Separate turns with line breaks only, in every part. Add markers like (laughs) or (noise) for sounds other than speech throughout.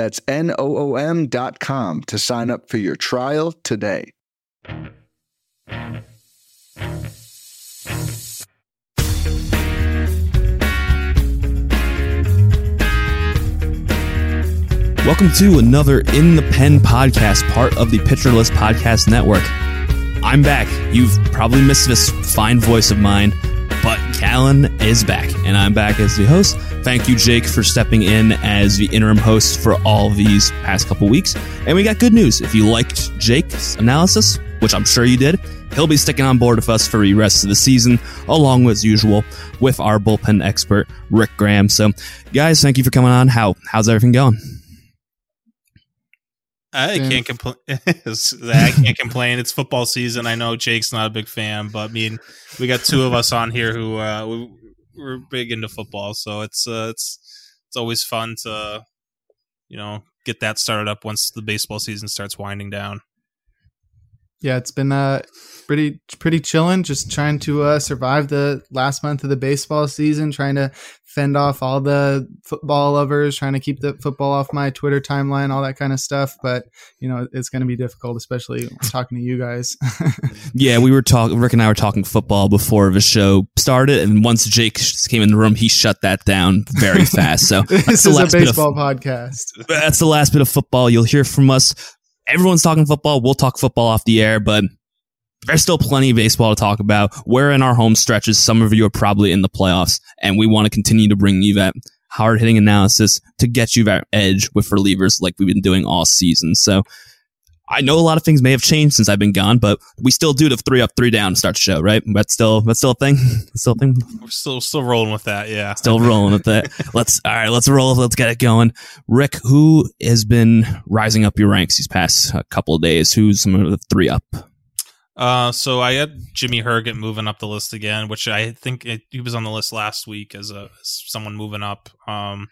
That's N O O M.com to sign up for your trial today.
Welcome to another In the Pen podcast, part of the List Podcast Network. I'm back. You've probably missed this fine voice of mine, but Callen is back, and I'm back as the host. Thank you, Jake, for stepping in as the interim host for all these past couple weeks. And we got good news. If you liked Jake's analysis, which I'm sure you did, he'll be sticking on board with us for the rest of the season, along with as usual with our bullpen expert, Rick Graham. So, guys, thank you for coming on. How how's everything going?
I can't complain. (laughs) I can't complain. It's football season. I know Jake's not a big fan, but I mean, we got two of us on here who uh, we, we're big into football, so it's uh, it's it's always fun to you know get that started up once the baseball season starts winding down.
Yeah, it's been uh pretty pretty chilling. Just trying to uh, survive the last month of the baseball season. Trying to fend off all the football lovers. Trying to keep the football off my Twitter timeline. All that kind of stuff. But you know, it's going to be difficult, especially talking to you guys. (laughs)
yeah, we were talking. Rick and I were talking football before the show started, and once Jake came in the room, he shut that down very (laughs) fast. So
this is a baseball of, podcast.
That's the last bit of football you'll hear from us everyone's talking football. We'll talk football off the air, but there's still plenty of baseball to talk about. We're in our home stretches. Some of you are probably in the playoffs, and we want to continue to bring you that hard hitting analysis to get you that edge with relievers like we've been doing all season. So I know a lot of things may have changed since I've been gone, but we still do the three up, three down start show, right? That's still that's still a thing. (laughs) still a thing.
We're still still rolling with that, yeah.
Still rolling with that. (laughs) let's all right, let's roll. Let's get it going. Rick, who has been rising up your ranks these past uh, couple of days? Who's some of the three up?
Uh, so I had Jimmy Herget moving up the list again, which I think it, he was on the list last week as a as someone moving up. Um,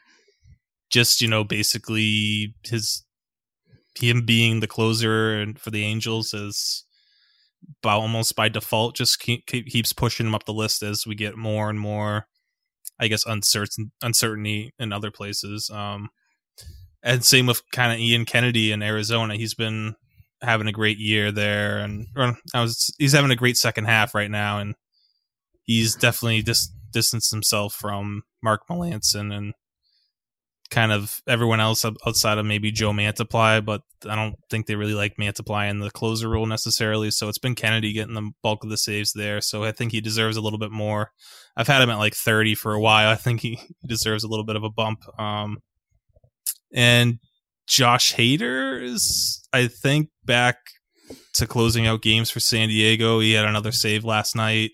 just you know, basically his him being the closer and for the Angels is by almost by default just keep, keeps pushing him up the list as we get more and more, I guess, uncertain uncertainty in other places. Um, and same with kind of Ian Kennedy in Arizona. He's been having a great year there, and I was he's having a great second half right now, and he's definitely dis- distanced himself from Mark Melancon and kind of everyone else outside of maybe Joe Mantiply, but I don't think they really like Mantiply in the closer role necessarily. So it's been Kennedy getting the bulk of the saves there. So I think he deserves a little bit more. I've had him at like 30 for a while. (laughs) I think he deserves a little bit of a bump. Um, and Josh Hader is, I think, back to closing out games for San Diego. He had another save last night.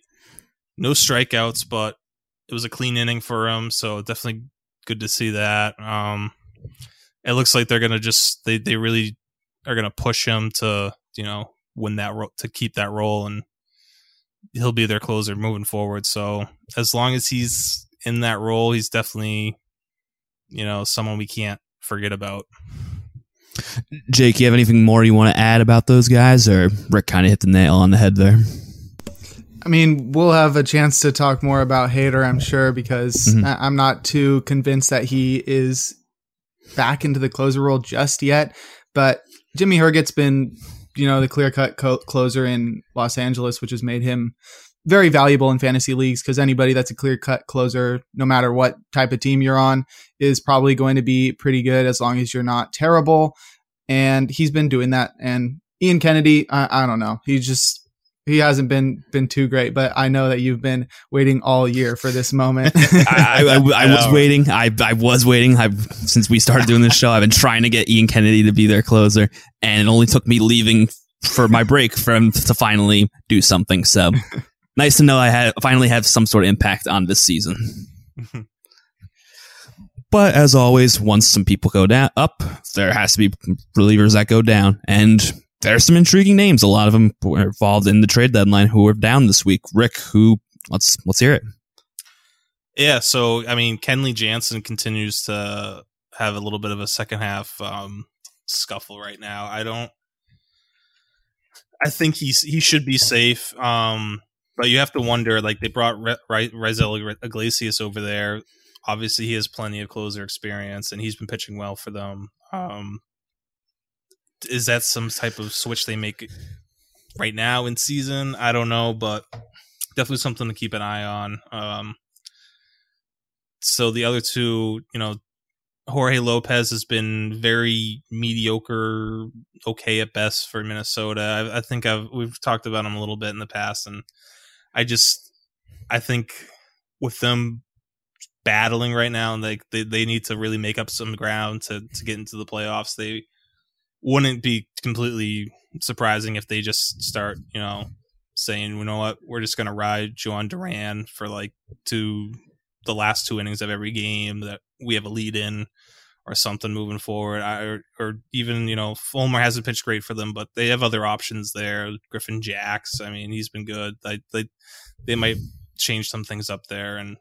No strikeouts, but it was a clean inning for him. So definitely good to see that. Um, it looks like they're gonna just they they really are gonna push him to you know win that ro- to keep that role and he'll be their closer moving forward. So as long as he's in that role, he's definitely you know someone we can't forget about.
Jake, you have anything more you want to add about those guys, or Rick kind of hit the nail on the head there?
I mean, we'll have a chance to talk more about Hader, I'm sure, because mm-hmm. I'm not too convinced that he is back into the closer role just yet. But Jimmy Herget's been, you know, the clear cut co- closer in Los Angeles, which has made him very valuable in fantasy leagues because anybody that's a clear cut closer, no matter what type of team you're on, is probably going to be pretty good as long as you're not terrible. And he's been doing that. And Ian Kennedy, I, I don't know. He just he hasn't been been too great, but I know that you've been waiting all year for this moment. (laughs)
I, I, I, (laughs) was waiting. I, I was waiting. I since we started doing this show, I've been trying to get Ian Kennedy to be their closer, and it only took me leaving for my break for him to finally do something. So (laughs) nice to know I had finally have some sort of impact on this season. (laughs) But as always, once some people go down up, there has to be relievers that go down. And there's some intriguing names. A lot of them were involved in the trade deadline who are down this week. Rick, who let's let's hear it.
Yeah, so I mean, Kenley Jansen continues to have a little bit of a second half um, scuffle right now. I don't. I think he's he should be safe, um, but you have to wonder. Like they brought Re- Re- Iglesias over there. Obviously, he has plenty of closer experience, and he's been pitching well for them. Um, is that some type of switch they make right now in season? I don't know, but definitely something to keep an eye on. Um, so the other two, you know, Jorge Lopez has been very mediocre, okay at best for Minnesota. I, I, think I've we've talked about him a little bit in the past, and I just I think with them battling right now, like they, they they need to really make up some ground to to get into the playoffs. They wouldn't be completely surprising if they just start, you know, saying, you know what, we're just gonna ride Jhoan Duran for like two the last two innings of every game that we have a lead in or something moving forward. I, or, or even you know Fulmer hasn't pitched great for them, but they have other options there. Griffin Jax, I mean, he's been good. They they they might change some things up there, and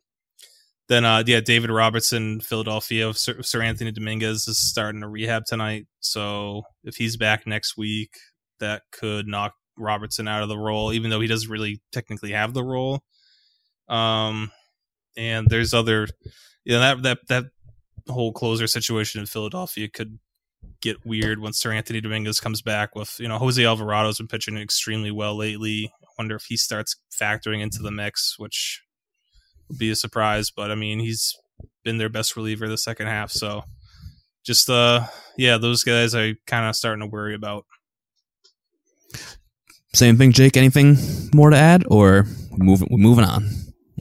then uh yeah, David Robertson, Philadelphia. Seranthony Dominguez is starting a rehab tonight, so if he's back next week, that could knock Robertson out of the role, even though he doesn't really technically have the role. Um, and there's other, you know, that that that whole closer situation in Philadelphia could get weird when Seranthony Dominguez comes back with, you know, Jose Alvarado's been pitching extremely well lately. I wonder if he starts factoring into the mix, which would be a surprise. But I mean, he's been their best reliever the second half. So just, uh, yeah, those guys I kind of starting to worry about.
Same thing, Jake. Anything more to add, or moving moving on?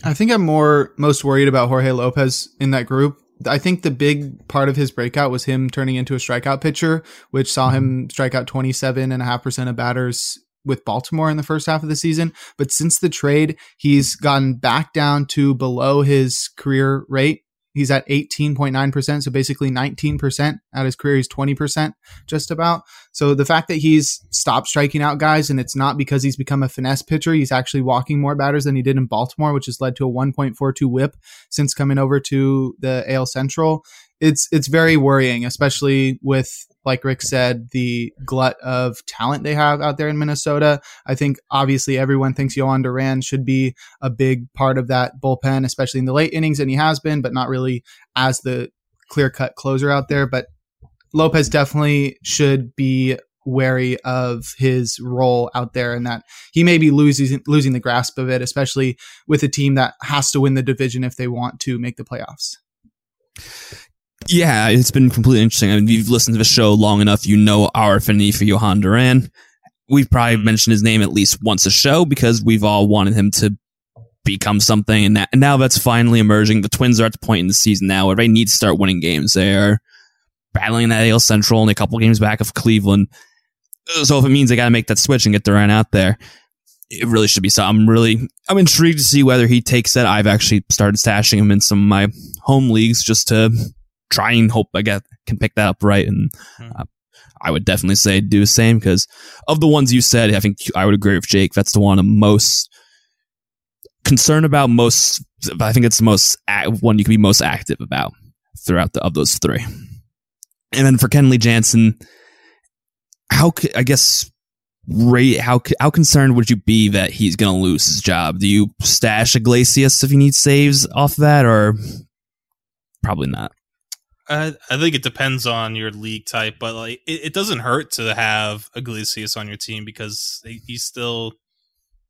I think I'm more most worried about Jorge Lopez in that group. I think the big part of his breakout was him turning into a strikeout pitcher, which saw him mm-hmm. strike out 27.5% of batters with Baltimore in the first half of the season. But since the trade, he's gotten back down to below his career rate He's at 18.9%. So basically 19% at his career. He's 20% just about. So the fact that he's stopped striking out guys and it's not because he's become a finesse pitcher. He's actually walking more batters than he did in Baltimore, which has led to a 1.42 whip since coming over to the AL Central. It's, it's very worrying, especially with like Rick said, the glut of talent they have out there in Minnesota. I think obviously everyone thinks Jhoan Duran should be a big part of that bullpen, especially in the late innings, and he has been, but not really as the clear cut closer out there. But Lopez definitely should be wary of his role out there and that he may be losing losing the grasp of it, especially with a team that has to win the division if they want to make the playoffs.
Yeah, it's been completely interesting. I mean, you've listened to the show long enough, you know our affinity for Jhoan Duran. We've probably mm-hmm. mentioned his name at least once a show because we've all wanted him to become something, and, that, and now that's finally emerging. The Twins are at the point in the season now where they need to start winning games. They are battling that AL Central and a couple games back of Cleveland. So if it means they got to make that switch and get Duran out there, it really should be so. I'm really, I'm intrigued to see whether he takes that. I've actually started stashing him in some of my home leagues just to try and hope I get can pick that up right. And hmm. uh, I would definitely say do the same because of the ones you said, I think I would agree with Jake. That's the one I'm most concerned about. Most, I think it's the most one you can be most active about throughout the of those three. And then for Kenley Jansen, how I guess rate how how concerned would you be that he's going to lose his job? Do you stash Iglesias if he needs saves off that, or probably not?
I, think it depends on your league type, but like it, it doesn't hurt to have Iglesias on your team because he's still,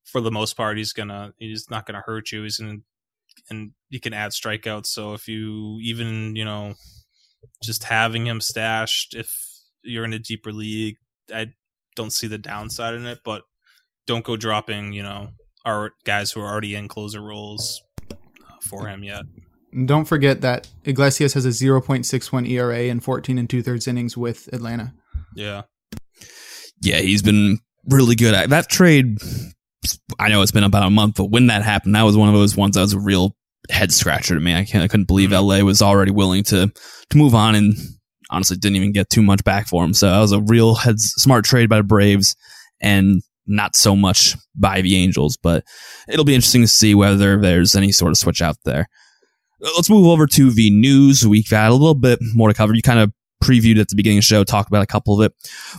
for the most part, he's gonna he's not gonna hurt you. He's gonna and you can add strikeouts. So if you even you know just having him stashed, if you're in a deeper league, I don't see the downside in it. But don't go dropping you know our guys who are already in closer roles uh, for him yet.
Don't forget that Iglesias has a 0.61 ERA in 14 and two thirds innings with Atlanta.
Yeah.
Yeah, he's been really good. That trade, I know it's been about a month, but when that happened, that was one of those ones that was a real head scratcher to me. I can't I couldn't believe
Mm-hmm.
LA was already willing to to move on and honestly didn't even get too much back for him. So that was a real head smart trade by the Braves and not so much by the Angels, but it'll be interesting to see whether there's any sort of switch out there. Let's move over to the news. We've got a little bit more to cover. You kind of previewed at the beginning of the show, talked about a couple of it,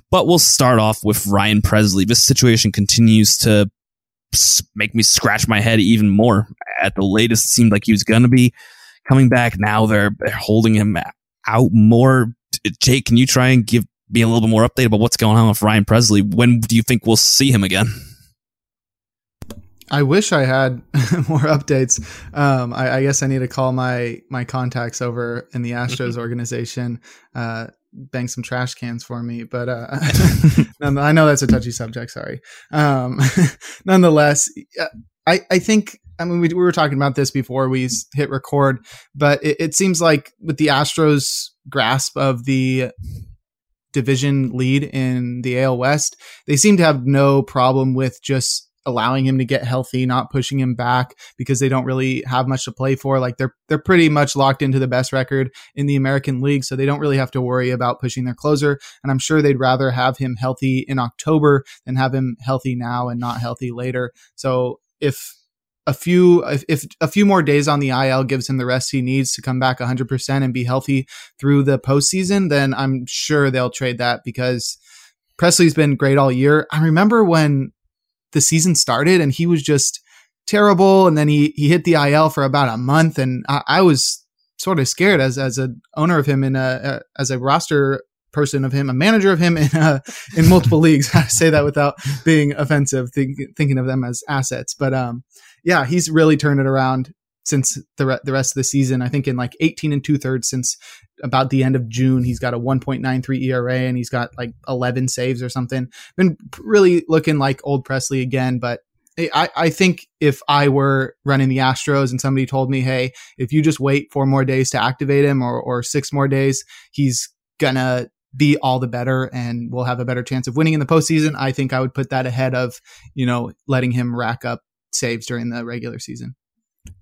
but we'll start off with Ryan Pressly. This situation continues to make me scratch my head even more. At the latest, it seemed like he was going to be coming back. Now they're, they're holding him out more. Jake, can you try and give me a little bit more update about what's going on with Ryan Pressly? When do you think we'll see him again?
I wish I had (laughs) more updates. Um, I, I, guess I need to call my my contacts over in the Astros (laughs) organization, uh, bang some trash cans for me. But uh, (laughs) I know that's a touchy subject. Sorry. Um, nonetheless, I I think I mean we, we were talking about this before we hit record, but it, it seems like with the Astros grasp of the division lead in the AL West, they seem to have no problem with just allowing him to get healthy, not pushing him back because they don't really have much to play for. Like they're they're pretty much locked into the best record in the American League, so they don't really have to worry about pushing their closer. And I'm sure they'd rather have him healthy in October than have him healthy now and not healthy later. So if a few if, if a few more days on the IL gives him the rest he needs to come back 100% and be healthy through the postseason, then I'm sure they'll trade that because Pressly's been great all year. I remember when the season started and he was just terrible. And then he, he hit the IL for about a month. And I, I was sort of scared as, as an owner of him in a, a, as a roster person of him, a manager of him in, uh, in multiple (laughs) leagues. (laughs) To say that without being offensive, think, thinking of them as assets. But, um, yeah, he's really turned it around since the re- the rest of the season. I think in like 18 and two thirds since about the end of June, he's got a 1.93 ERA and he's got like 11 saves or something. Been really looking like old Pressly again, but I, I think if I were running the Astros and somebody told me, hey, if you just wait four more days to activate him or, or six more days, he's gonna be all the better and we'll have a better chance of winning in the postseason. I think I would put that ahead of, you know, letting him rack up saves during the regular season.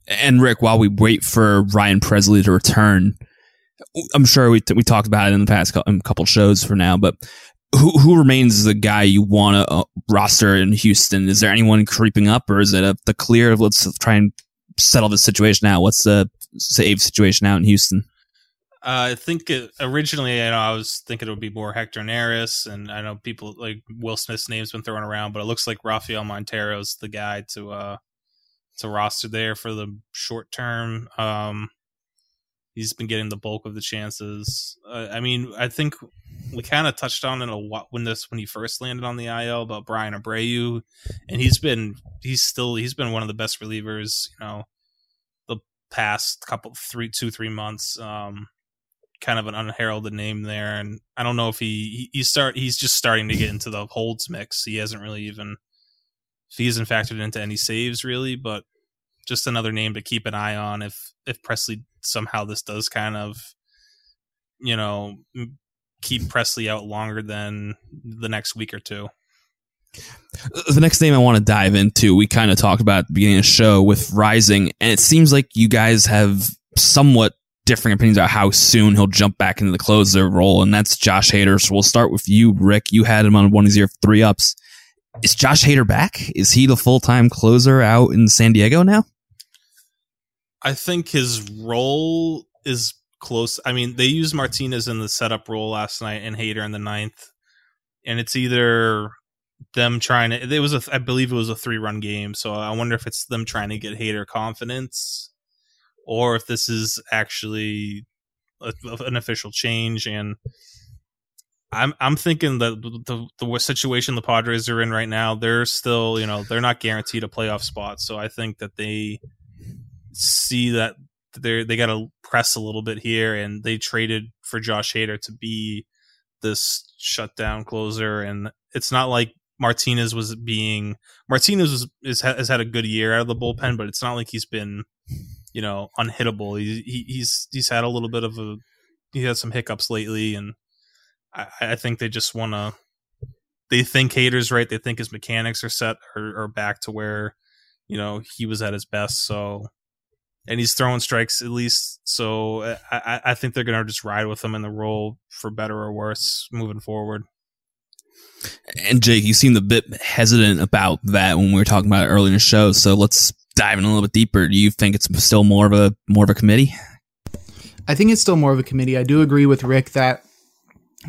And Rick, while we wait for Ryan Pressly to return, I'm sure we we talked about it in the past couple shows for now, but who who remains the guy you want to uh, roster in Houston? Is there anyone creeping up, or is it a, the clear? Let's try and settle the situation out. What's the save situation out in Houston?
Uh, I think it, originally, you know, I was thinking it would be more Hector Neris, and I know people like Will Smith's name's been thrown around, but it looks like Rafael Montero's the guy to uh to roster there for the short term. Um, he's been getting the bulk of the chances. Uh, I mean, I think we kind of touched on it a lot when this when he first landed on the IL about Bryan Abreu, and he's been he's still he's been one of the best relievers, you know, the past couple three two three months. Um, kind of an unheralded name there, and I don't know if he he, he start he's just starting to get into the holds mix. He hasn't really even if he hasn't factored into any saves really, but just another name to keep an eye on if if Pressly somehow this does kind of you know keep Pressly out longer than the next week or two.
The next name I want to dive into, we kind of talked about at the beginning of the show with Rising, and it seems like you guys have somewhat differing opinions about how soon he'll jump back into the closer role, and that's Josh Hader. So we'll start with you, Rick. You had him on one of your three ups. Is Josh Hader back? Is he the full time closer out in San Diego now?
I think his role is close. I mean, they used Martinez in the setup role last night and Hader in the ninth, and it's either them trying to. It was a, I believe it was a three run game, so I wonder if it's them trying to get Hader confidence, or if this is actually a, an official change. And I'm I'm thinking that the the situation the Padres are in right now, they're still you know they're not guaranteed a playoff spot, so I think that they see that they they got to press a little bit here, and they traded for Josh Hader to be this shutdown closer, and it's not like Martinez was being Martinez was is, has had a good year out of the bullpen, but it's not like he's been you know unhittable. He, he he's he's had a little bit of a he had some hiccups lately, and I, I think they just want to. They think Hader's right. They think his mechanics are set or, or back to where you know he was at his best. So and he's throwing strikes at least. So eh, I, I think they're going to just ride with him in the role for better or worse moving forward.
And Jake, you seemed a bit hesitant about that when we were talking about it earlier in the show. So let's dive in a little bit deeper. Do you think it's still more of a more of a committee?
I think it's still more of a committee. I do agree with Rick that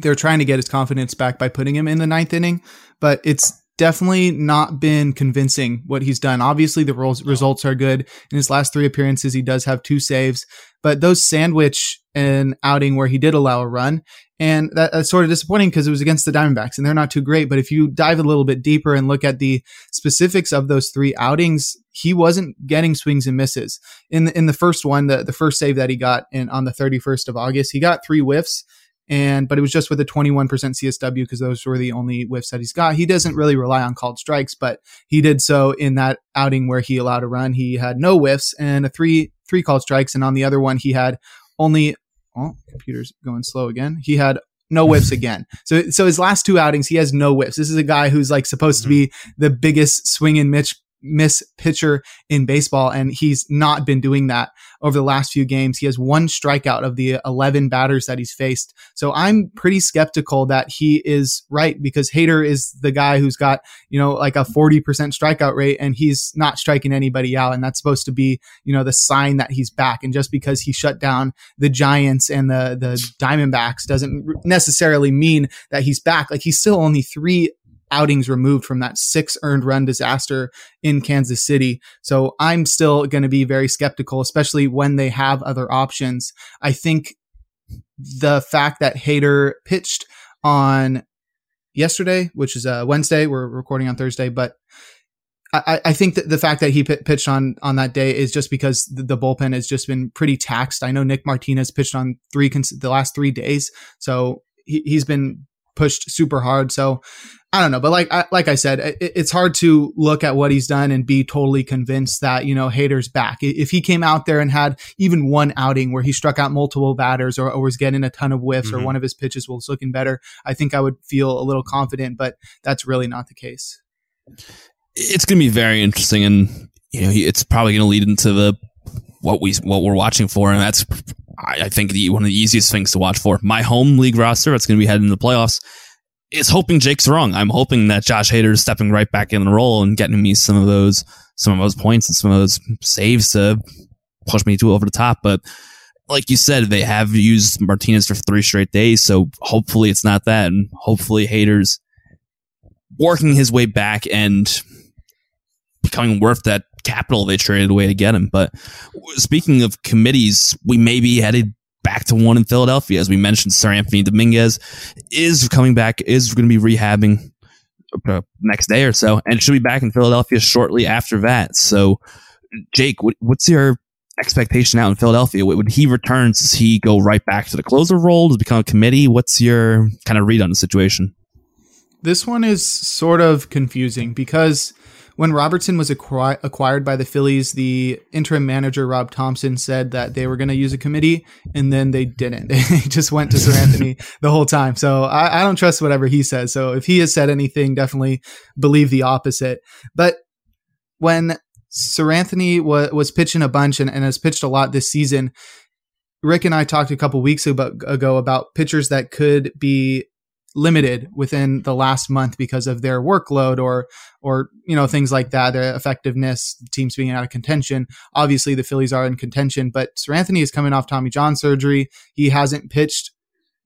they're trying to get his confidence back by putting him in the ninth inning, but it's definitely not been convincing what he's done. Obviously, the results are good. In his last three appearances, he does have two saves, but those sandwich an outing where he did allow a run. And that, that's sort of disappointing because it was against the Diamondbacks and they're not too great. But if you dive a little bit deeper and look at the specifics of those three outings, he wasn't getting swings and misses. In the, in the first one, the, the first save that he got in on the 31st of August, he got three whiffs and but it was just with a 21% CSW because those were the only whiffs that he's got. He doesn't really rely on called strikes, but he did so in that outing where he allowed a run. He had no whiffs and a three three called strikes, and on the other one he had only. Oh, computer's going slow again. He had no whiffs (laughs) again. So so his last two outings, he has no whiffs. This is a guy who's like supposed to be mm-hmm. the biggest swing and mitch miss pitcher in baseball, and he's not been doing that over the last few games. He has one strikeout of the 11 batters that he's faced. So I'm pretty skeptical that he is right because Hader is the guy who's got, you know, like a 40% strikeout rate and he's not striking anybody out. And that's supposed to be, you know, the sign that he's back. And just because he shut down the Giants and the, the Diamondbacks doesn't necessarily mean that he's back. Like he's still only three outings removed from that six earned run disaster in Kansas City. So I'm still going to be very skeptical, especially when they have other options. I think the fact that Hader pitched on yesterday, which is a Wednesday, we're recording on Thursday, but I, I, think that the fact that he p- pitched on on that day is just because the, the, bullpen has just been pretty taxed. I know Nick Martinez pitched on three cons- the last three days, so he, has been pushed super hard. So I don't know, but like I, like I said, it, it's hard to look at what he's done and be totally convinced that you know Hader's back. If he came out there and had even one outing where he struck out multiple batters or, or was getting a ton of whiffs mm-hmm. or one of his pitches was looking better, I think I would feel a little confident. But that's really not the case.
It's going to be very interesting, and you know, it's probably going to lead into the what we what we're watching for, and that's I, I think the, one of the easiest things to watch for. My home league roster that's going to be heading into the playoffs is hoping Jake's wrong. I'm hoping that Josh Hader is stepping right back in the role and getting me some of those some of those points and some of those saves to push me to over the top. But like you said, they have used Martinez for three straight days, so hopefully it's not that, and hopefully Hader's working his way back and becoming worth that capital they traded away to get him. But speaking of committees, we may be headed back to one in Philadelphia. As we mentioned, Seranthony Dominguez is coming back, is going to be rehabbing uh, next day or so, and should be back in Philadelphia shortly after that. So, Jake, what's your expectation out in Philadelphia? When he returns, does he go right back to the closer role? Does become a committee? What's your kind of read on the situation?
This one is sort of confusing because when Robertson was acqui- acquired by the Phillies, the interim manager Rob Thompson said that they were going to use a committee, and then they didn't. (laughs) They just went to Seranthony the whole time. So I, I don't trust whatever he says. So if he has said anything, definitely believe the opposite. But when Seranthony was, was pitching a bunch and, and has pitched a lot this season, Rick and I talked a couple weeks ago about pitchers that could be limited within the last month because of their workload or or you know things like that their effectiveness teams being out of contention. Obviously the phillies are in contention but Seranthony is coming off tommy john surgery. He hasn't pitched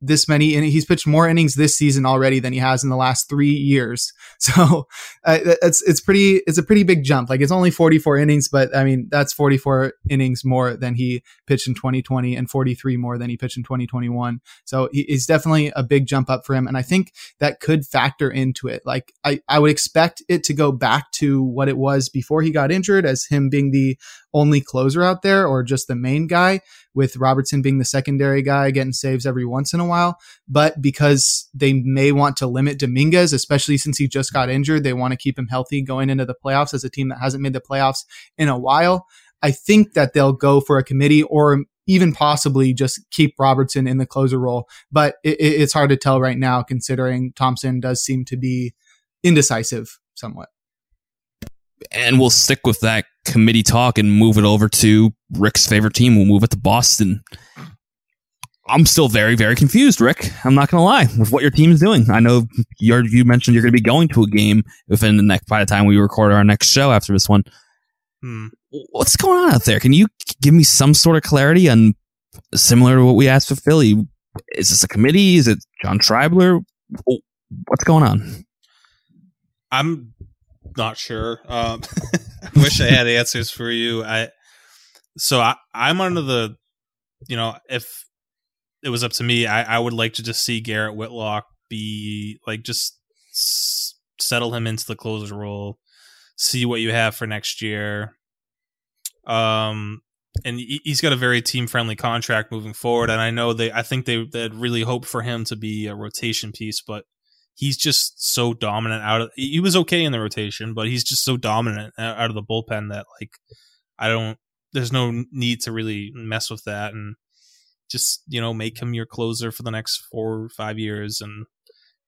this many and he's pitched more innings this season already than he has in the last three years. (laughs) So uh, it's it's pretty it's a pretty big jump. Like it's only 44 innings, but I mean that's 44 innings more than he pitched in 2020 and 43 more than he pitched in 2021. So he's definitely a big jump up for him, and I think that could factor into it. Like I I would expect it to go back to what it was before he got injured, as him being the only closer out there or just the main guy with Robertson being the secondary guy getting saves every once in a while. But because they may want to limit Dominguez, especially since he just got injured, they want to keep him healthy going into the playoffs as a team that hasn't made the playoffs in a while. I think that they'll go for a committee or even possibly just keep Robertson in the closer role. But it, it's hard to tell right now considering Thompson does seem to be indecisive somewhat.
And we'll stick with that committee talk and move it over to Rick's favorite team. We'll move it to Boston. I'm still very, very confused, Rick. I'm not going to lie with what your team is doing. I know you you mentioned you're going to be going to a game within the next by the time we record our next show after this one. Hmm. What's going on out there? Can you give me some sort of clarity on similar to what we asked for Philly? Is this a committee? Is it John Schreiber? What's going on?
I'm not sure. Um, (laughs) (laughs) Wish I had answers for you. I so I, I'm under the, you know, if it was up to me, I, I would like to just see Garrett Whitlock be like just s- settle him into the closer role, see what you have for next year. Um, and he's got a very team friendly contract moving forward. And I know they, I think they they really hope for him to be a rotation piece, but he's just so dominant out of. He was okay in the rotation, but he's just so dominant out of the bullpen that like I don't. There's no need to really mess with that and just you know make him your closer for the next four or five years and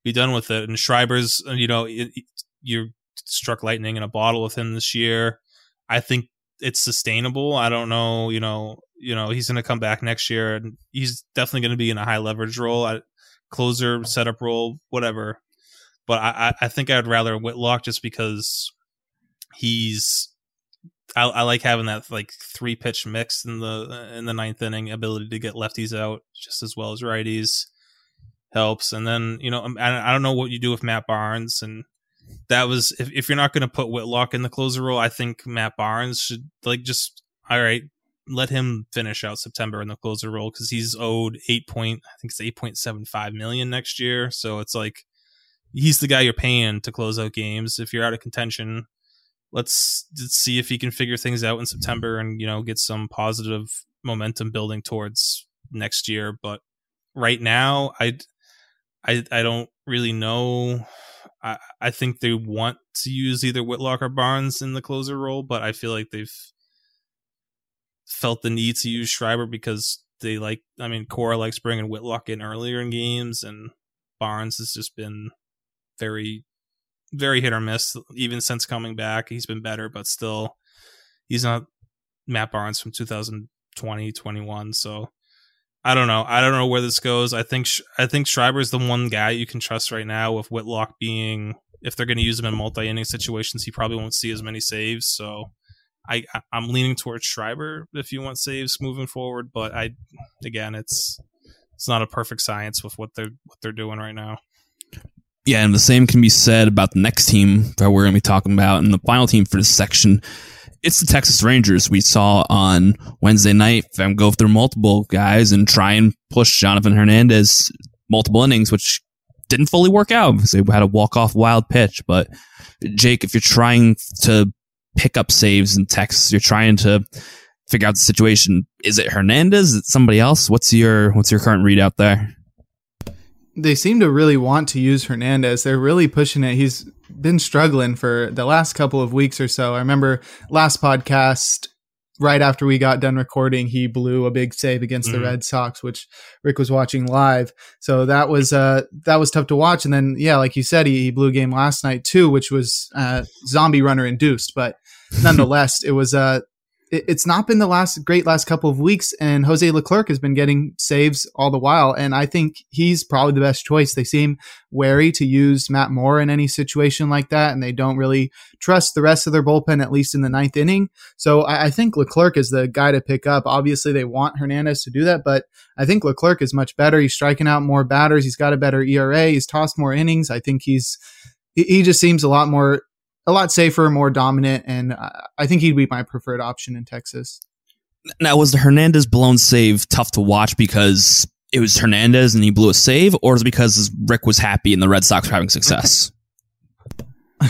be done with it. And Schreiber's, uh, you know, it, it, you struck lightning in a bottle with him this year. I think it's sustainable. I don't know, you know, you know, he's going to come back next year and he's definitely going to be in a high leverage role, at closer setup role, whatever. But I, I think I'd rather Whitlock just because he's I, I, like having that like three pitch mix in the in the ninth inning ability to get lefties out just as well as righties helps. And then you know um, I, I don't know what you do with Matt Barnes and that was if, if you're not going to put Whitlock in the closer role, I think Matt Barnes should like just all right, let him finish out September in the closer role because he's owed eight point I think it's eight point seven five million next year. So it's like he's the guy you're paying to close out games. If you're out of contention, let's, let's see if he can figure things out in September and you know get some positive momentum building towards next year. But right now, I I I don't really know I, I think they want to use either Whitlock or Barnes in the closer role, but I feel like they've felt the need to use Schreiber because they like. I mean, Cora likes bringing Whitlock in earlier in games, and Barnes has just been very, very hit or miss. Even since coming back, he's been better, but still, he's not Matt Barnes from 2020, 21. So I don't know. I don't know where this goes. I think I think Schreiber's the one guy you can trust right now. With Whitlock being, if they're going to use him in multi-inning situations, he probably won't see as many saves. So I I'm leaning towards Schreiber if you want saves moving forward. But I again, it's it's not a perfect science with what they're what they're doing right now.
Yeah, and the same can be said about the next team that we're going to be talking about, and the final team for this section it's the Texas Rangers we saw on Wednesday night. Them go through multiple guys and try and push Jonathan Hernandez multiple innings, which didn't fully work out because they had a walk off wild pitch. But Jake, if you're trying to pick up saves and Texas. you're trying to figure out the situation. Is it Hernandez? Is it somebody else? What's your what's your current readout there?
They seem to really want to use Hernandez. They're really pushing it. He's been struggling for the last couple of weeks or so. I remember last podcast, right after we got done recording, he blew a big save against mm-hmm. the Red Sox, which Rick was watching live. So that was uh that was tough to watch. And then yeah, like you said, he, he blew a game last night too, which was uh, zombie runner induced, but (laughs) nonetheless, it was uh it's not been the last great last couple of weeks, and Jose Leclerc has been getting saves all the while, and I think he's probably the best choice. They seem wary to use Matt Moore in any situation like that, and they don't really trust the rest of their bullpen, at least in the ninth inning. So I, I think Leclerc is the guy to pick up. Obviously, they want Hernandez to do that, but I think Leclerc is much better. He's striking out more batters. He's got a better ERA. He's tossed more innings. I think he's he just seems a lot more a lot safer, more dominant, and I think he'd be my preferred option in Texas.
Now, was the Hernandez blown save tough to watch because it was Hernandez and he blew a save, or is it because Rick was happy and the Red Sox were having success? (laughs)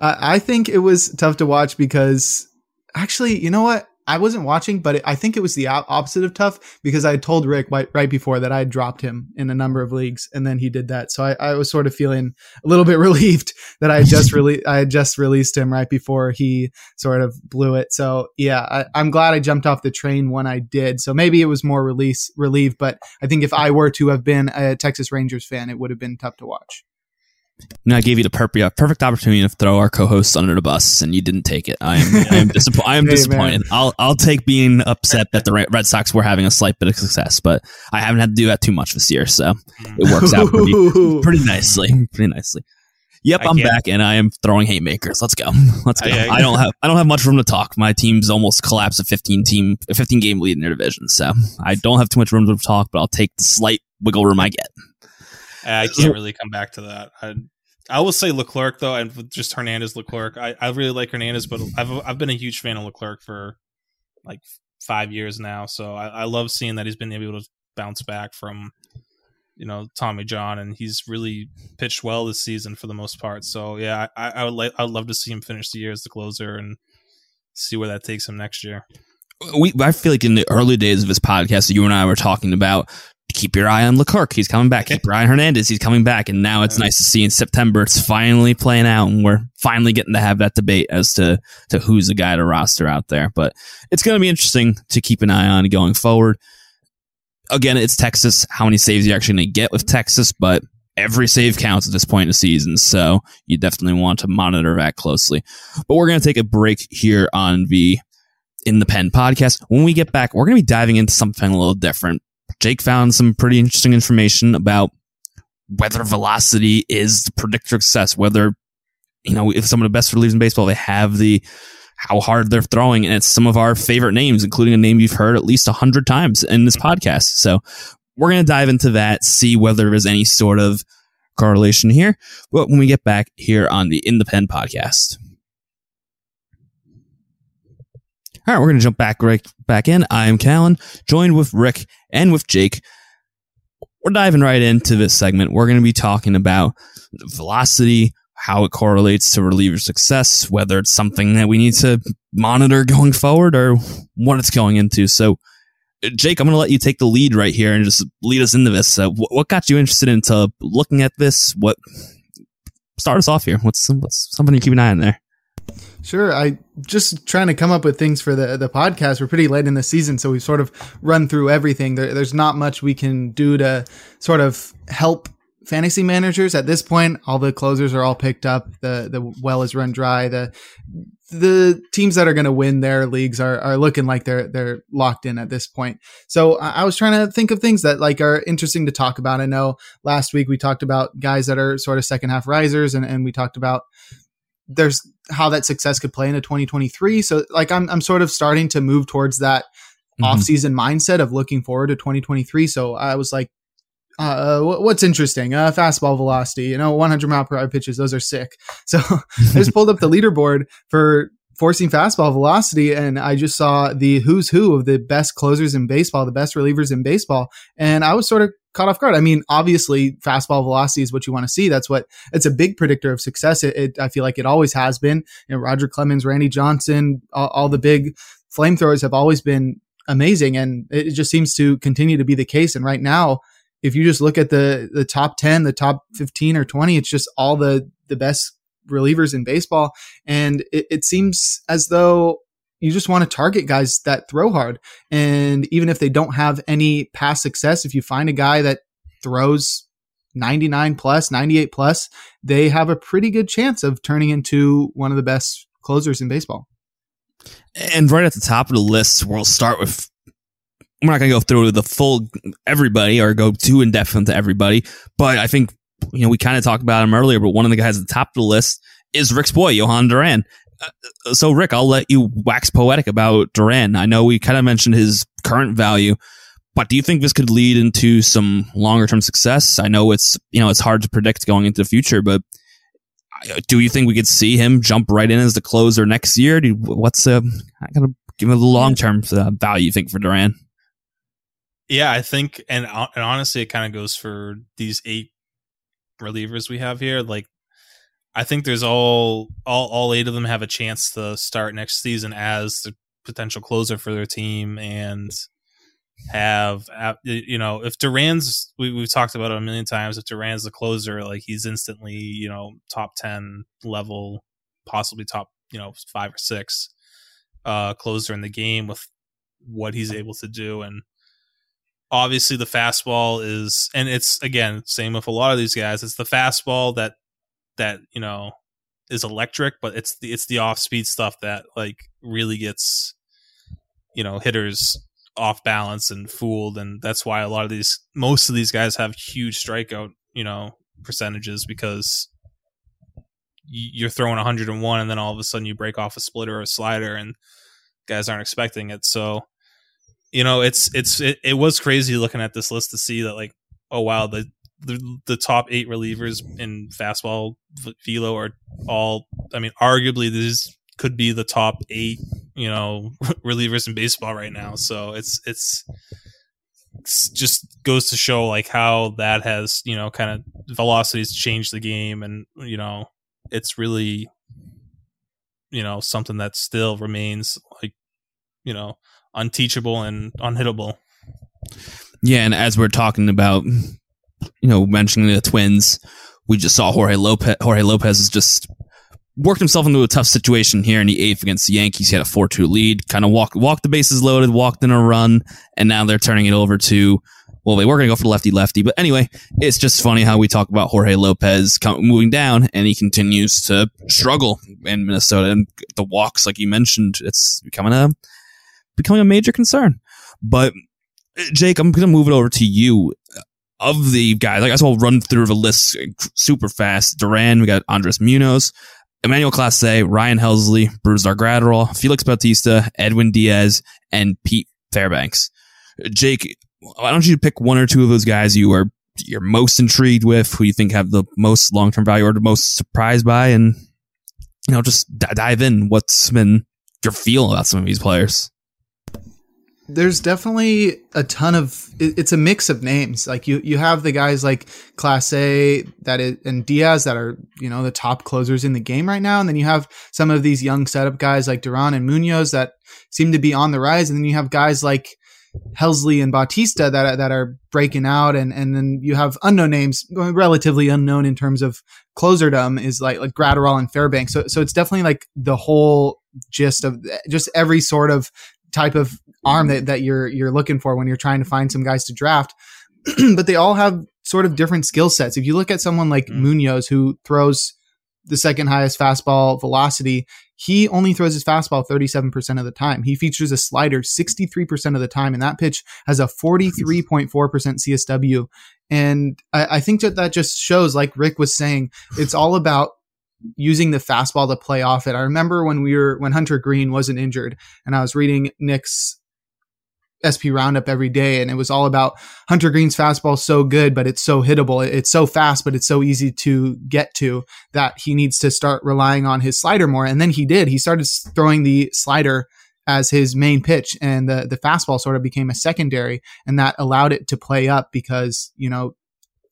I think it was tough to watch because actually, you know what? I wasn't watching, but it, I think it was the opposite of tough because I told Rick right, right, before that I had dropped him in a number of leagues, and then he did that. So I, I was sort of feeling a little bit (laughs) relieved that I had just (laughs) really I had just released him right before he sort of blew it. So yeah, I, am glad I jumped off the train when I did. So maybe it was more release relieved, but I think if I were to have been a Texas Rangers fan, it would have been tough to watch.
You know, I gave you the perfect uh, perfect opportunity to throw our co-hosts under the bus, and you didn't take it. I am I am, (laughs) disappo- I am
Hey,
disappointed.
man.
I'll I'll take being upset that the Red Red Sox were having a slight bit of success, but I haven't had to do that too much this year, so it works out pretty (laughs) pretty nicely. Pretty nicely. Yep,
I
I'm
can't-
back and I am throwing haymakers. Let's go. Let's go.
I-
I,
I-
don't have I don't have much room to talk. My team's almost collapsed a 15 team a 15 game lead in their division. So I don't have too much room to talk, but I'll take the slight wiggle room I get.
I can't really come back to that. I, I will say Leclerc though, and just Hernandez Leclerc. I, I really like Hernandez, but I've I've been a huge fan of Leclerc for like five years now. So I, I love seeing that he's been able to bounce back from you know Tommy John, and he's really pitched well this season for the most part. So yeah, I, I would like I would love to see him finish the year as the closer and see where that takes him next year.
we I feel like in the early days of this podcast, you and I were talking about keep your eye on Leclerc. He's coming back. Keep your eye on Hernandez. He's coming back. And now it's nice to see in September it's finally playing out, and we're finally getting to have that debate as to to who's the guy to roster out there. But it's going to be interesting to keep an eye on going forward. Again, it's Texas. How many saves you're actually going to get with Texas, but every save counts at this point in the season, so you definitely want to monitor that closely. But we're going to take a break here on the in the pen podcast. When we get back, we're going to be diving into something a little different. Jake found some pretty interesting information about whether velocity is the predictor of success, whether, you know, if some of the best relievers in baseball, they have the, how hard they're throwing. And it's some of our favorite names, including a name you've heard at least a hundred times in this podcast. So we're going to dive into that, see whether there is any sort of correlation here. But when we get back here on the In the Pen podcast. All right, we're going to jump back right back in. I am Callen, joined with Rick and with Jake. We're diving right into this segment. We're going to be talking about velocity, how it correlates to reliever success, whether it's something that we need to monitor going forward or what it's going into. So, Jake, I'm going to let you take the lead right here and just lead us into this. What got you interested into looking at this? What start us off here? What's what's something you keep an eye on there?
Sure. I just trying to come up with things for the the podcast. We're pretty late in the season, so we've sort of run through everything. There, there's not much we can do to sort of help fantasy managers at this point. All the closers are all picked up. The the well is run dry. The the teams that are going to win their leagues are, are looking like they're they're locked in at this point. So I, I was trying to think of things that like are interesting to talk about. I know last week we talked about guys that are sort of second half risers, and, and we talked about there's how that success could play into 2023. So like I'm I'm sort of starting to move towards that
Mhm.
off-season mindset of looking forward to 2023. So I was like, uh, what's interesting? Uh, fastball velocity, you know, 100 mile per hour pitches, those are sick. So (laughs) I just pulled up the leaderboard for four-seam fastball velocity, and I just saw the who's who of the best closers in baseball, the best relievers in baseball, and I was sort of caught off guard. I mean, obviously, fastball velocity is what you want to see. That's what it's a big predictor of success. It, it I feel like it always has been. You know, Roger Clemens, Randy Johnson, all, all the big flamethrowers have always been amazing, and it just seems to continue to be the case. And right now, if you just look at the the top ten, the top fifteen or twenty, it's just all the the best relievers in baseball, and it, it seems as though you just want to target guys that throw hard. And even if they don't have any past success, if you find a guy that throws 99 plus, 98 plus, they have a pretty good chance of turning into one of the best closers in baseball.
And right at the top of the list, we'll start with. We're not going to go through the full everybody or go too in depth into everybody, but I think you know we kind of talked about him earlier. But one of the guys at the top of the list is Rick's boy, Jhoan Duran. Uh, so Rick, I'll let you wax poetic about Duran. I know we kind of mentioned his current value, but do you think this could lead into some longer term success? I know it's you know it's hard to predict going into the future, but uh, do you think we could see him jump right in as the closer next year? Do, what's uh, I gotta give him a long term uh, value. You think for Duran?
Yeah, I think, and and honestly, it kind of goes for these eight relievers we have here. Like, I think there's all all all eight of them have a chance to start next season as the potential closer for their team, and have you know if Duran's we we've talked about it a million times. If Duran's the closer, like he's instantly you know top ten level, possibly top you know five or six uh closer in the game with what he's able to do and obviously the fastball is and it's again same with a lot of these guys it's the fastball that that you know is electric, but it's the it's the off speed stuff that like really gets you know hitters off balance and fooled, and that's why a lot of these most of these guys have huge strikeout you know percentages because you're throwing 101 and then all of a sudden you break off a splitter or a slider and guys aren't expecting it. So you know it's it's it, it was crazy looking at this list to see that like oh wow the the, the top eight relievers in fastball velo are all i mean arguably these could be the top eight you know (laughs) relievers in baseball right now. So it's it's just goes to show like how that has you know kind of velocities changed the game and you know it's really you know something that still remains like you know unteachable and unhittable
yeah and as we're talking about you know mentioning the twins we just saw jorge lopez jorge lopez has just worked himself into a tough situation here in the eighth against the Yankees. He had a 4 2 lead, kind of walked, walked the bases loaded, walked in a run, and now they're turning it over to, well, they were going to go for the lefty lefty. But anyway, it's just funny how we talk about Jorge Lopez moving down and he continues to struggle in Minnesota. And the walks, like you mentioned, it's becoming a, becoming a major concern. But uh, Jake, I'm going to move it over to you of the guys, like I guess I'll run through the list uh, super fast. Duran, we got Andres Munoz, Emmanuel Clase, Ryan Helsley, Brusdar Graterol, Felix Bautista, Edwin Diaz, and Pete Fairbanks. Uh, Jake, why don't you pick one or two of those guys you are you're most intrigued with, who you think have the most long term value or the most surprised by, and you know just d- dive in. What's been your feel about some of these players?
There's definitely a ton of it's a mix of names. Like you you have the guys like Clase that is and diaz that are you know the top closers in the game right now. And then you have some of these young setup guys like duran and munoz that seem to be on the rise. And then you have guys like helsley and bautista that, that are breaking out. And and then you have unknown names relatively unknown in terms of closerdom is like like Graterol and Fairbanks. So so it's definitely like the whole gist of just every sort of type of arm that, that you're you're looking for when you're trying to find some guys to draft. (clears throat) but they all have sort of different skill sets. If you look at someone like mm. Munoz who throws the second highest fastball velocity, he only throws his fastball 37% of the time. He features a slider 63% of the time, and that pitch has a 43.4% CSW. And I, I think that that just shows, like Rick was saying, it's all about using the fastball to play off it. I remember when we were when Hunter Greene wasn't injured and I was reading Nick's SP Roundup every day, and it was all about Hunter Greene's fastball so good, but it's so hittable. It's so fast, but it's so easy to get to that he needs to start relying on his slider more. And then he did. He started throwing the slider as his main pitch, and the the fastball sort of became a secondary, and that allowed it to play up because you know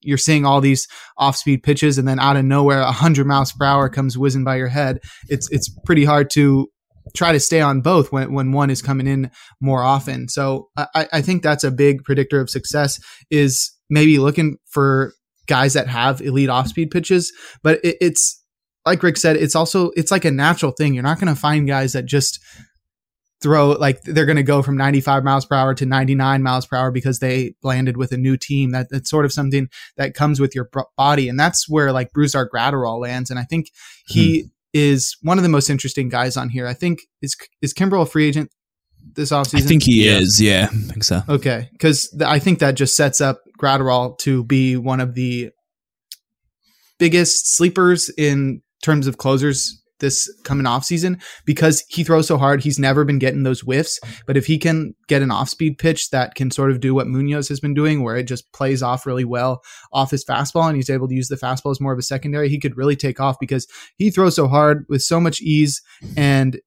you're seeing all these off speed pitches and then out of nowhere a 100 miles per hour comes whizzing by your head it's it's pretty hard to try to stay on both when, when one is coming in more often so I, I think that's a big predictor of success is maybe looking for guys that have elite off speed pitches but it, it's like rick said it's also it's like a natural thing you're not going to find guys that just throw like they're going to go from 95 miles per hour to 99 miles per hour because they landed with a new team. That that's sort of something that comes with your body, and that's where like Brusdar Graterol lands. And I think he mm. Is one of the most interesting guys on here. I think is is Kimbrel a free agent this offseason?
I think he yeah. is. Yeah, I think so.
Okay, because th- I think that just sets up Graterol to be one of the biggest sleepers in terms of closers this coming off season because he throws so hard. He's never been getting those whiffs. But if he can get an off speed pitch that can sort of do what Munoz has been doing, where it just plays off really well off his fastball and he's able to use the fastball as more of a secondary, he could really take off because he throws so hard with so much ease. And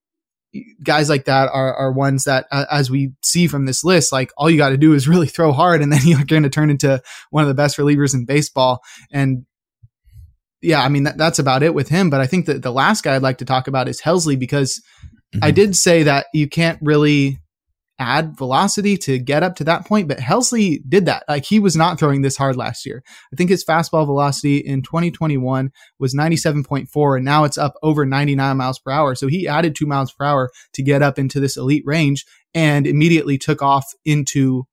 guys like that are, are ones that, uh, as we see from this list, like all you got to do is really throw hard and then (laughs) you're going to turn into one of the best relievers in baseball. And yeah, I mean, that, that's about it with him. But I think that the last guy I'd like to talk about is Helsley because mm-hmm. I did say that you can't really add velocity to get up to that point, but Helsley did that. Like he was not throwing this hard last year. I think his fastball velocity in 2021 was 97.4 and now it's up over 99 miles per hour. So he added two miles per hour to get up into this elite range and immediately took off into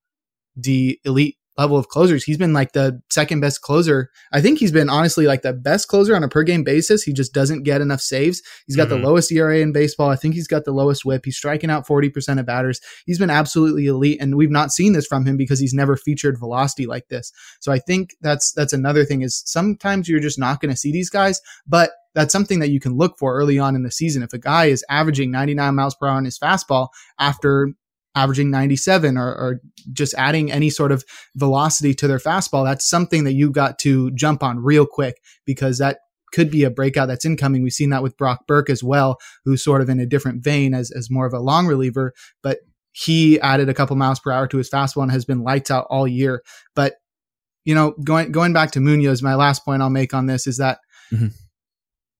the elite level of closers. He's been like the second best closer. I think he's been honestly like the best closer on a per game basis. He just doesn't get enough saves. He's got mm-hmm. the lowest ERA in baseball. I think he's got the lowest whip. He's striking out 40% of batters. He's been absolutely elite and we've not seen this from him because he's never featured velocity like this. So I think that's that's another thing is sometimes you're just not going to see these guys, but that's something that you can look for early on in the season. If a guy is averaging 99 miles per hour on his fastball after averaging 97 or, or, just adding any sort of velocity to their fastball, that's something that you got to jump on real quick because that could be a breakout that's incoming. We've seen that with Brock Burke as well, who's sort of in a different vein as, as more of a long reliever, but he added a couple miles per hour to his fastball and has been lights out all year. But, you know, going, going back to Munoz, my last point I'll make on this is that mm-hmm.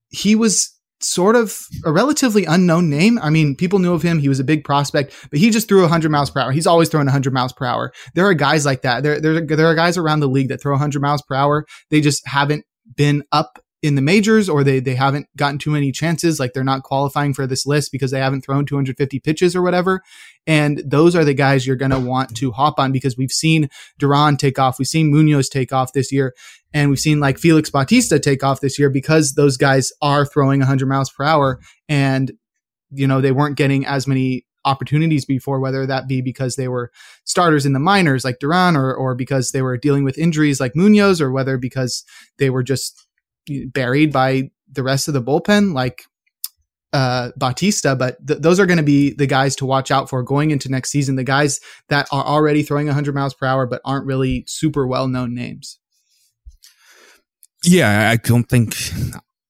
he was sort of a relatively unknown name. I mean, people knew of him. He was a big prospect, but he just threw 100 miles per hour. He's always throwing 100 miles per hour. There are guys like that. There, there, there are guys around the league that throw 100 miles per hour. They just haven't been up in the majors or they they haven't gotten too many chances like they're not qualifying for this list because they haven't thrown 250 pitches or whatever. And those are the guys you're going to want to hop on because we've seen Duran take off we've seen Munoz take off this year and we've seen like Felix Bautista take off this year because those guys are throwing 100 miles per hour and you know they weren't getting as many opportunities before, whether that be because they were starters in the minors like Duran or, or because they were dealing with injuries like Munoz or whether because they were just buried by the rest of the bullpen, like uh, Bautista, but th- those are going to be the guys to watch out for going into next season. The guys that are already throwing 100 miles per hour, but aren't really super well known names.
Yeah, I don't think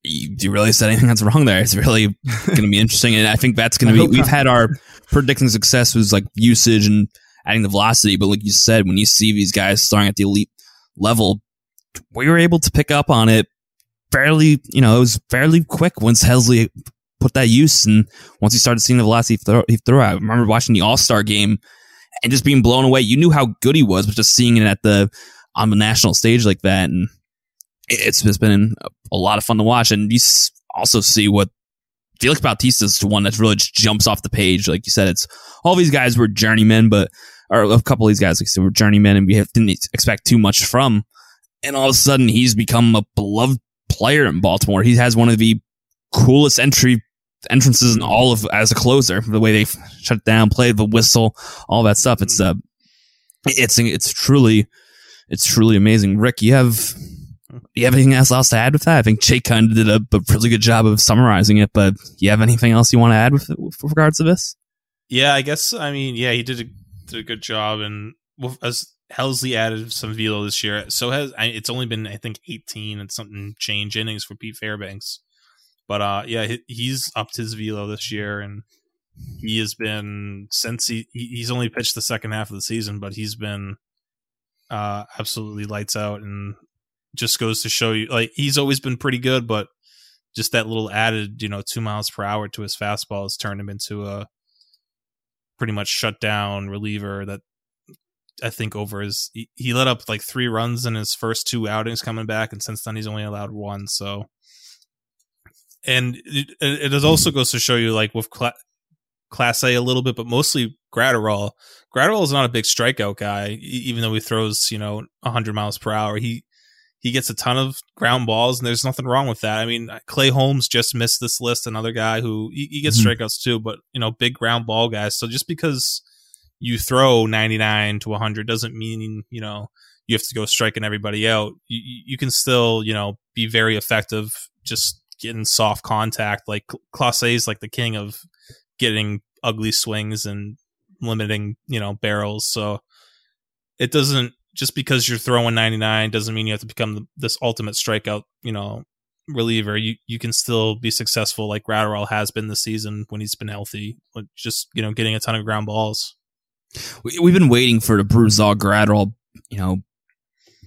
you really said anything that's wrong there. It's really (laughs) going to be interesting, and I think that's going to be. We've had our predicting success was like usage and adding the velocity, but like you said, when you see these guys starting at the elite level, we were able to pick up on it fairly, you know, it was fairly quick once Helsley put that use. And once he started seeing the velocity he threw, I remember watching the All Star game and just being blown away. You knew how good he was, but just seeing it at the on the national stage like that, and it's just been a lot of fun to watch. And you also see what Felix Bautista is the one that really just jumps off the page. Like you said, it's all these guys were journeymen, but or a couple of these guys like said, were journeymen, and we didn't expect too much from. And all of a sudden, he's become a beloved player in Baltimore. He has one of the coolest entry entrances in all of as a closer. The way they shut down, play the whistle, all that stuff. It's uh, it's it's truly, it's truly amazing. Rick, you have you have anything else to add with that? I think Jake kind of did a, a really good job of summarizing it, but you have anything else you want to add with, with regards to this?
Yeah, I guess. I mean, yeah, he did a, did a good job, and as Helsley added some velo this year. So has it's only been I think 18 and something change innings for Pete Fairbanks. But uh yeah, he's upped his velo this year and he has been since he he's only pitched the second half of the season, but he's been uh absolutely lights out and just goes to show you like he's always been pretty good, but just that little added, you know, two miles per hour to his fastball has turned him into a pretty much shut down reliever that I think over his he, he let up like three runs in his first two outings coming back, and since then he's only allowed one. So, and it, it also goes to show you like with cl- Clase a little bit, but mostly Graterol. Graterol is not a big strikeout guy, even though he throws you know 100 miles per hour. He he gets a ton of ground balls, and there's nothing wrong with that. I mean, Clay Holmes just missed this list, another guy who he, he gets mm-hmm. strikeouts too, but you know, big ground ball guys. So just because you throw 99 to 100 doesn't mean, you know, you have to go striking everybody out. You, you can still, you know, be very effective just getting soft contact. Like Clase is like the king of getting ugly swings and limiting, you know, barrels. So it doesn't just because you're throwing 99 doesn't mean you have to become this ultimate strikeout, you know, reliever. You you can still be successful like Graterol has been this season when he's been healthy, just you know, getting a ton of ground balls
we, have been waiting for the Brusdar Graterol, you know,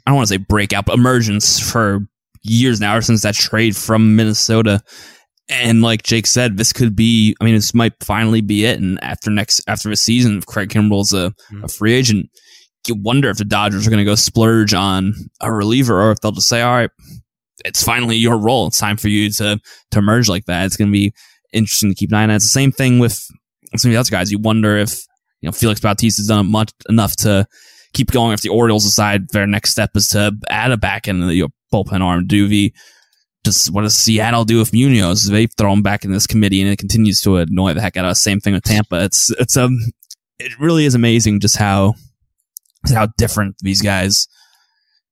I don't want to say breakout, but emergence for years now, ever since that trade from Minnesota. And like Jake said, this could be, I mean, this might finally be it. And after next, after the season, if Craig Kimbrel's a, mm-hmm. a free agent, you wonder if the Dodgers are going to go splurge on a reliever or if they'll just say, all right, it's finally your role. It's time for you to, to emerge like that. It's going to be interesting to keep an eye on. It's the same thing with some of the other guys. You wonder if you know, Felix Bautista's done much enough to keep going if the Orioles decide their next step is to add a back end of the bullpen arm. Do the just what does Seattle do with Munoz? They throw him back in this committee, and it continues to annoy the heck out of us. Same thing with Tampa. It's it's um it really is amazing just how how different these guys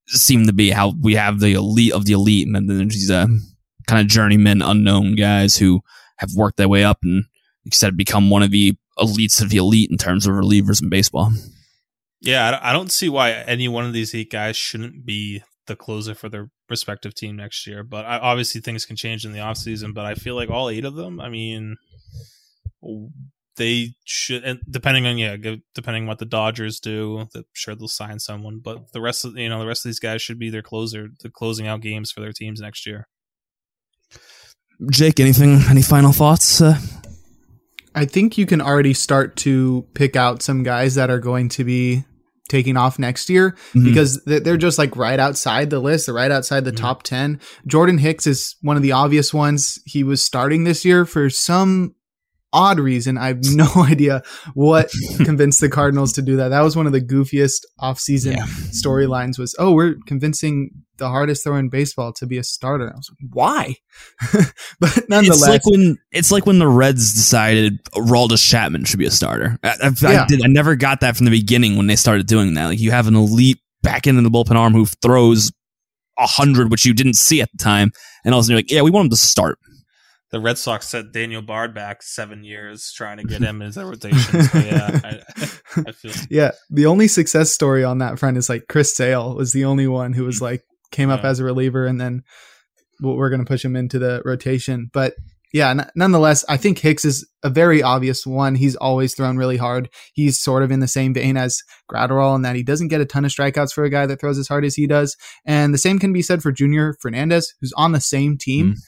seem to be. How we have the elite of the elite, and then there's these uh, kind of journeyman, unknown guys who have worked their way up and, like you said, become one of the elites of the elite in terms of relievers in baseball.
Yeah, I don't see why any one of these eight guys shouldn't be the closer for their respective team next year. But I, obviously, things can change in the offseason. But I feel like all eight of them, I mean, they should, and depending on yeah, depending on what the Dodgers do, I'm sure they'll sign someone. But the rest of you know the rest of these guys should be their closer, the closing out games for their teams next year.
Jake, anything? Any final thoughts? Uh?
I think you can already start to pick out some guys that are going to be taking off next year mm-hmm. because they're just like right outside the list. They're right outside the mm-hmm. top 10. Jordan Hicks is one of the obvious ones. He was starting this year for some odd reason. I have (laughs) no idea what (laughs) convinced the Cardinals to do that. That was one of the goofiest offseason yeah. storylines was, oh, we're convincing the hardest thrower in baseball to be a starter. I was like, why? (laughs) but nonetheless,
it's like when it's like when the Reds decided Aroldis Chapman should be a starter. I, I, yeah. I, did, I never got that from the beginning when they started doing that. Like you have an elite back end of the bullpen arm who throws a hundred, which you didn't see at the time, and all of a sudden you're like, yeah, we want him to start
the Red Sox set Daniel Bard back seven years trying to get him in his (laughs) rotation. So yeah, I,
I, (laughs) feel. Yeah, the only success story on that front is like Chris Sale was the only one who was mm. like came up yeah. as a reliever, and then we're going to push him into the rotation. But yeah, n- nonetheless, I think Hicks is a very obvious one. He's always thrown really hard. He's sort of in the same vein as Graterol in that he doesn't get a ton of strikeouts for a guy that throws as hard as he does. And the same can be said for Junior Fernandez, who's on the same team. Mm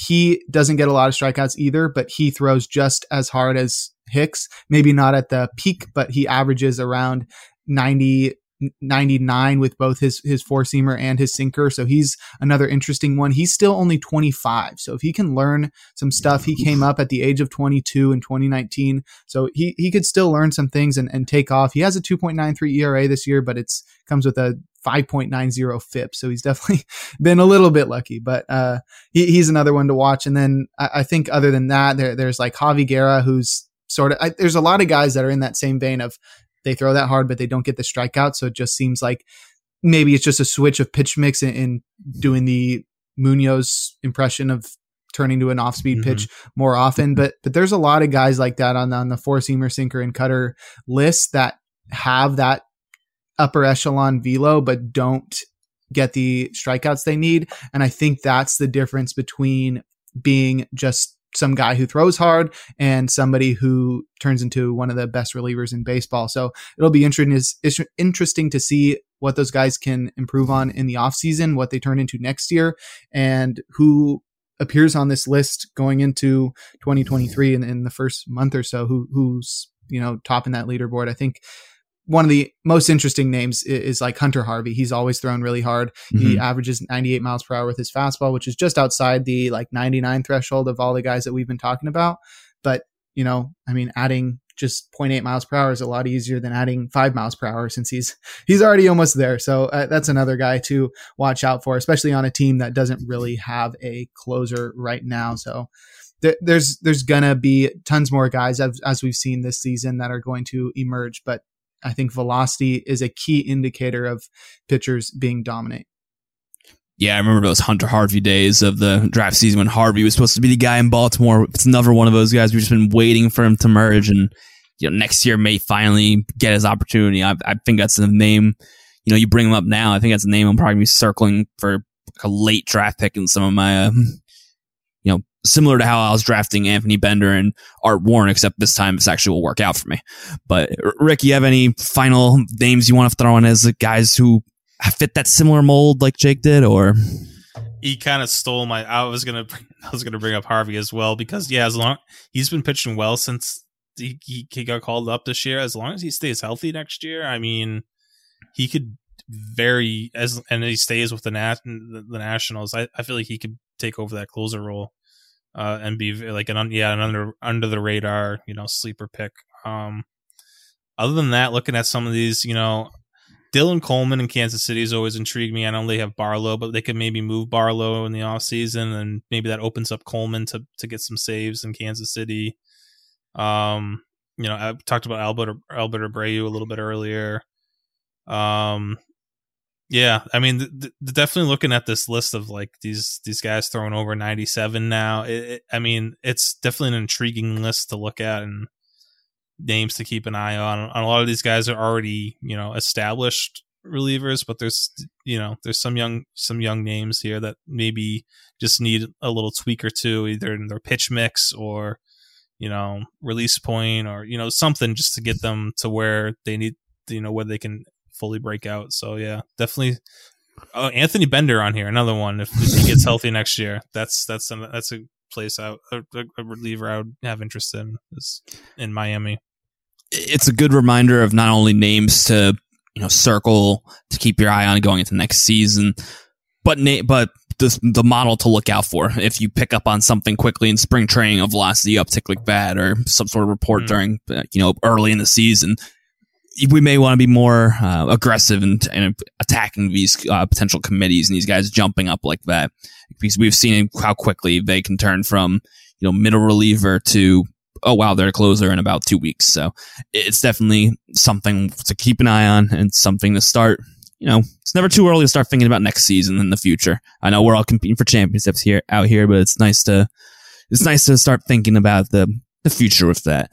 he doesn't get a lot of strikeouts either, but he throws just as hard as Hicks. Maybe not at the peak, but he averages around 90, 99 with both his his four seamer and his sinker. So he's another interesting one. He's still only 25. So if he can learn some stuff, he came up at the age of 22 in 2019. So he he could still learn some things and, and take off. He has a 2.93 ERA this year, but it's comes with a 5.90 FIP. So he's definitely (laughs) been a little bit lucky, but uh, he, he's another one to watch. And then I, I, think other than that, there, there's like Javy Guerra, who's sort of, I, there's a lot of guys that are in that same vein of they throw that hard, but they don't get the strikeout. So it just seems like maybe it's just a switch of pitch mix in, in doing the Munoz impression of turning to an off speed mm-hmm. pitch more often. But but there's a lot of guys like that on on the four seamer, sinker, and cutter list that have that upper echelon velo, but don't get the strikeouts they need. And I think that's the difference between being just some guy who throws hard and somebody who turns into one of the best relievers in baseball. So it'll be interesting interesting to see what those guys can improve on in the offseason, what they turn into next year, and who appears on this list going into 2023 in, in the first month or so, who who's you know topping that leaderboard. I think one of the most interesting names is, is, like Hunter Harvey. He's always thrown really hard. Mm-hmm. He averages 98 miles per hour with his fastball, which is just outside the like 99 threshold of all the guys that we've been talking about. But, you know, I mean, adding just 0.8 miles per hour is a lot easier than adding five miles per hour since he's (laughs) he's already almost there. So uh, that's another guy to watch out for, especially on a team that doesn't really have a closer right now. So there's there's gonna be tons more guys as, as we've seen this season that are going to emerge, but I think velocity is a key indicator of pitchers being dominant.
Yeah, I remember those Hunter Harvey days of the draft season when Harvey was supposed to be the guy in Baltimore. It's another one of those guys we've just been waiting for him to merge, and you know next year may finally get his opportunity. I, I think that's the name. You know, you bring him up now. I think that's the name I'm probably be circling for a late draft pick in some of my uh, similar to how I was drafting Anthony Bender and Art Warren, except this time this actually will work out for me. But Rick, you have any final names you want to throw in as guys who fit that similar mold like Jake did, or?
He kind of stole my. I was gonna, (laughs) I was gonna bring up Harvey as well because yeah, as long he's been pitching well since he, he, he got called up this year. As long as he stays healthy next year, I mean, he could very as and he stays with the nat the, Nationals. I, I feel like he could take over that closer role uh, and be like an yeah an under under the radar you know sleeper pick. Um, other than that, looking at some of these, you know, Dylan Coleman in Kansas City has always intrigued me. I know they have Barlow, but they could maybe move Barlow in the offseason and maybe that opens up Coleman to to get some saves in Kansas City. Um, you know, I talked about Albert Albert Abreu a little bit earlier. Um, yeah, I mean, th- th- definitely looking at this list of like these these guys throwing over ninety seven now. It, it, I mean, it's definitely an intriguing list to look at and names to keep an eye on. And a lot of these guys are already you know established relievers, but there's you know there's some young some young names here that maybe just need a little tweak or two, either in their pitch mix or you know release point or you know something just to get them to where they need you know where they can fully break out. So yeah, definitely. Oh, Anthony Bender on here, another one. If, if he gets healthy next year, that's that's a, that's a place I a, a reliever I would have interest in is in Miami.
It's a good reminder of not only names to you know circle to keep your eye on going into next season, but na- but the the model to look out for if you pick up on something quickly in spring training, a velocity uptick like that, or some sort of report mm. during uh, you know early in the season we may want to be more uh, aggressive and, attacking these uh, potential committees and these guys jumping up like that. Because we've seen how quickly they can turn from you know middle reliever to oh wow they're a closer in about two weeks. So it's definitely something to keep an eye on and something to start you know it's never too early to start thinking about next season in the future. I know we're all competing for championships here out here but it's nice to it's nice to start thinking about the the future with that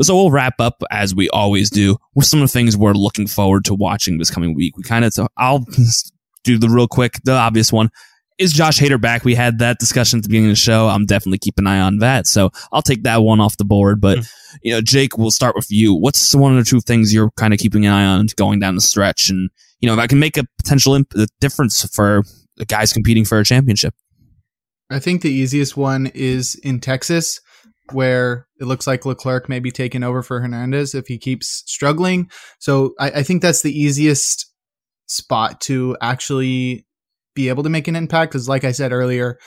so we'll wrap up as we always do with some of the things we're looking forward to watching this coming week. We kind of, I'll (laughs) do the real quick, the obvious one. Is Josh Hader back? We had that discussion at the beginning of the show. I'm definitely keeping an eye on that. So I'll take that one off the board. But, mm. you know, Jake, we'll start with you. What's one or two things you're kind of keeping an eye on going down the stretch? And, you know, if I can make a potential imp- difference for the guys competing for a championship.
I think the easiest one is in Texas where it looks like Leclerc may be taking over for Hernandez if he keeps struggling. So I, I, think that's the easiest spot to actually be able to make an impact. Because, like I said earlier,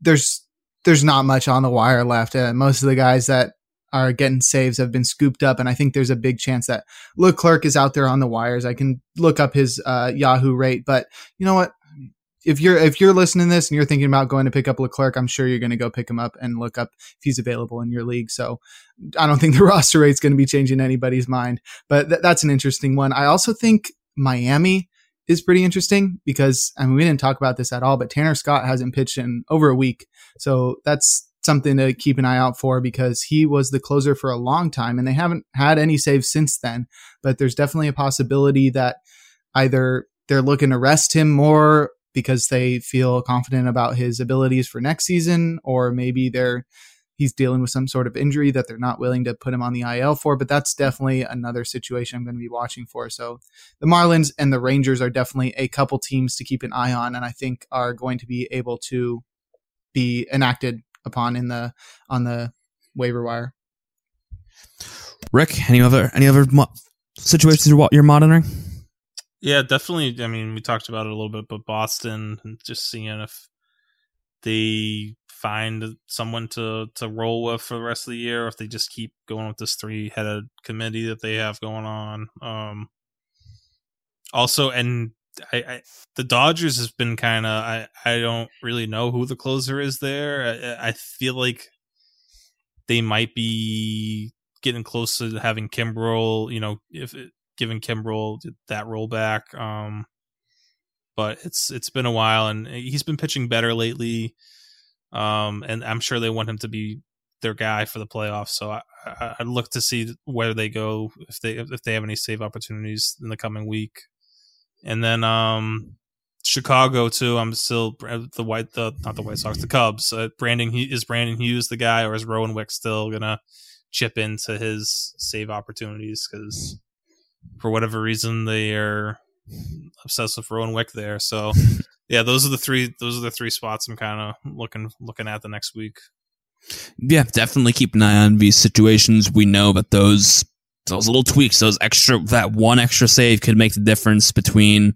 there's there's not much on the wire left. Uh, most of the guys that are getting saves have been scooped up, and I think there's a big chance that Leclerc is out there on the wires. I can look up his uh, Yahoo rate, but you know what? If you're if you're listening to this and you're thinking about going to pick up Leclerc, I'm sure you're going to go pick him up and look up if he's available in your league. So I don't think the (laughs) roster rate's going to be changing anybody's mind, but th- that's an interesting one. I also think Miami is pretty interesting because I mean we didn't talk about this at all, but Tanner Scott hasn't pitched in over a week, so that's something to keep an eye out for because he was the closer for a long time and they haven't had any saves since then. But there's definitely a possibility that either they're looking to rest him more because they feel confident about his abilities for next season, or maybe they're he's dealing with some sort of injury that they're not willing to put him on the IL for. But that's definitely another situation I'm going to be watching for. So the Marlins and the Rangers are definitely a couple teams to keep an eye on, and I think are going to be able to be enacted upon in the on the waiver wire.
Rick, any other any other mo- situations you're monitoring?
Yeah, definitely. I mean, we talked about it a little bit, but Boston, just seeing if they find someone to to roll with for the rest of the year, or if they just keep going with this three headed committee that they have going on. Um, also, and I, I the Dodgers has been kind of I I don't really know who the closer is there. I, I feel like they might be getting close to having Kimbrel. You know, if it, giving Kimbrel that role back. Um, but it's it's been a while, and he's been pitching better lately. Um, and I'm sure they want him to be their guy for the playoffs. So I, I, would look to see where they go if they if they have any save opportunities in the coming week. And then um, Chicago too. I'm still the white the not the White Sox the Cubs. Uh, Brandon is Brandon Hughes the guy, or is Rowan Wick still gonna chip into his save opportunities because for whatever reason they are obsessed with Rowan Wick there. So (laughs) yeah, those are the three those are the three spots I'm kind of looking looking at the next week.
Yeah, definitely keep an eye on these situations. We know that those those little tweaks, those extra that one extra save could make the difference between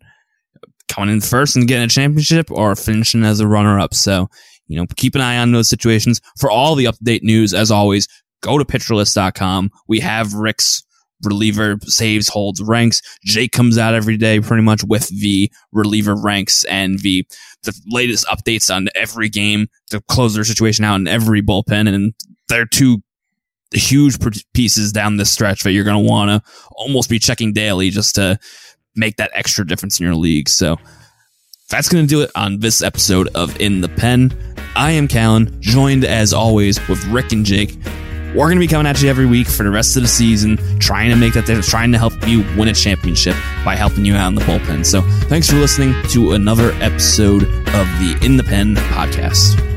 coming in first and getting a championship or finishing as a runner up. So, you know, keep an eye on those situations. For all the update news, as always, go to pitcherlist.com. We have Rick's reliever saves, holds, ranks. Jake comes out every day pretty much with the reliever ranks and the the latest updates on every game to close their situation out in every bullpen. And they're two huge pieces down this stretch that you're going to want to almost be checking daily just to make that extra difference in your league. So that's going to do it on this episode of In the Pen. I am Callen, joined as always with Rick and Jake. We're going to be coming at you every week for the rest of the season, trying to make that difference, trying to help you win a championship by helping you out in the bullpen. So thanks for listening to another episode of the In the Pen podcast.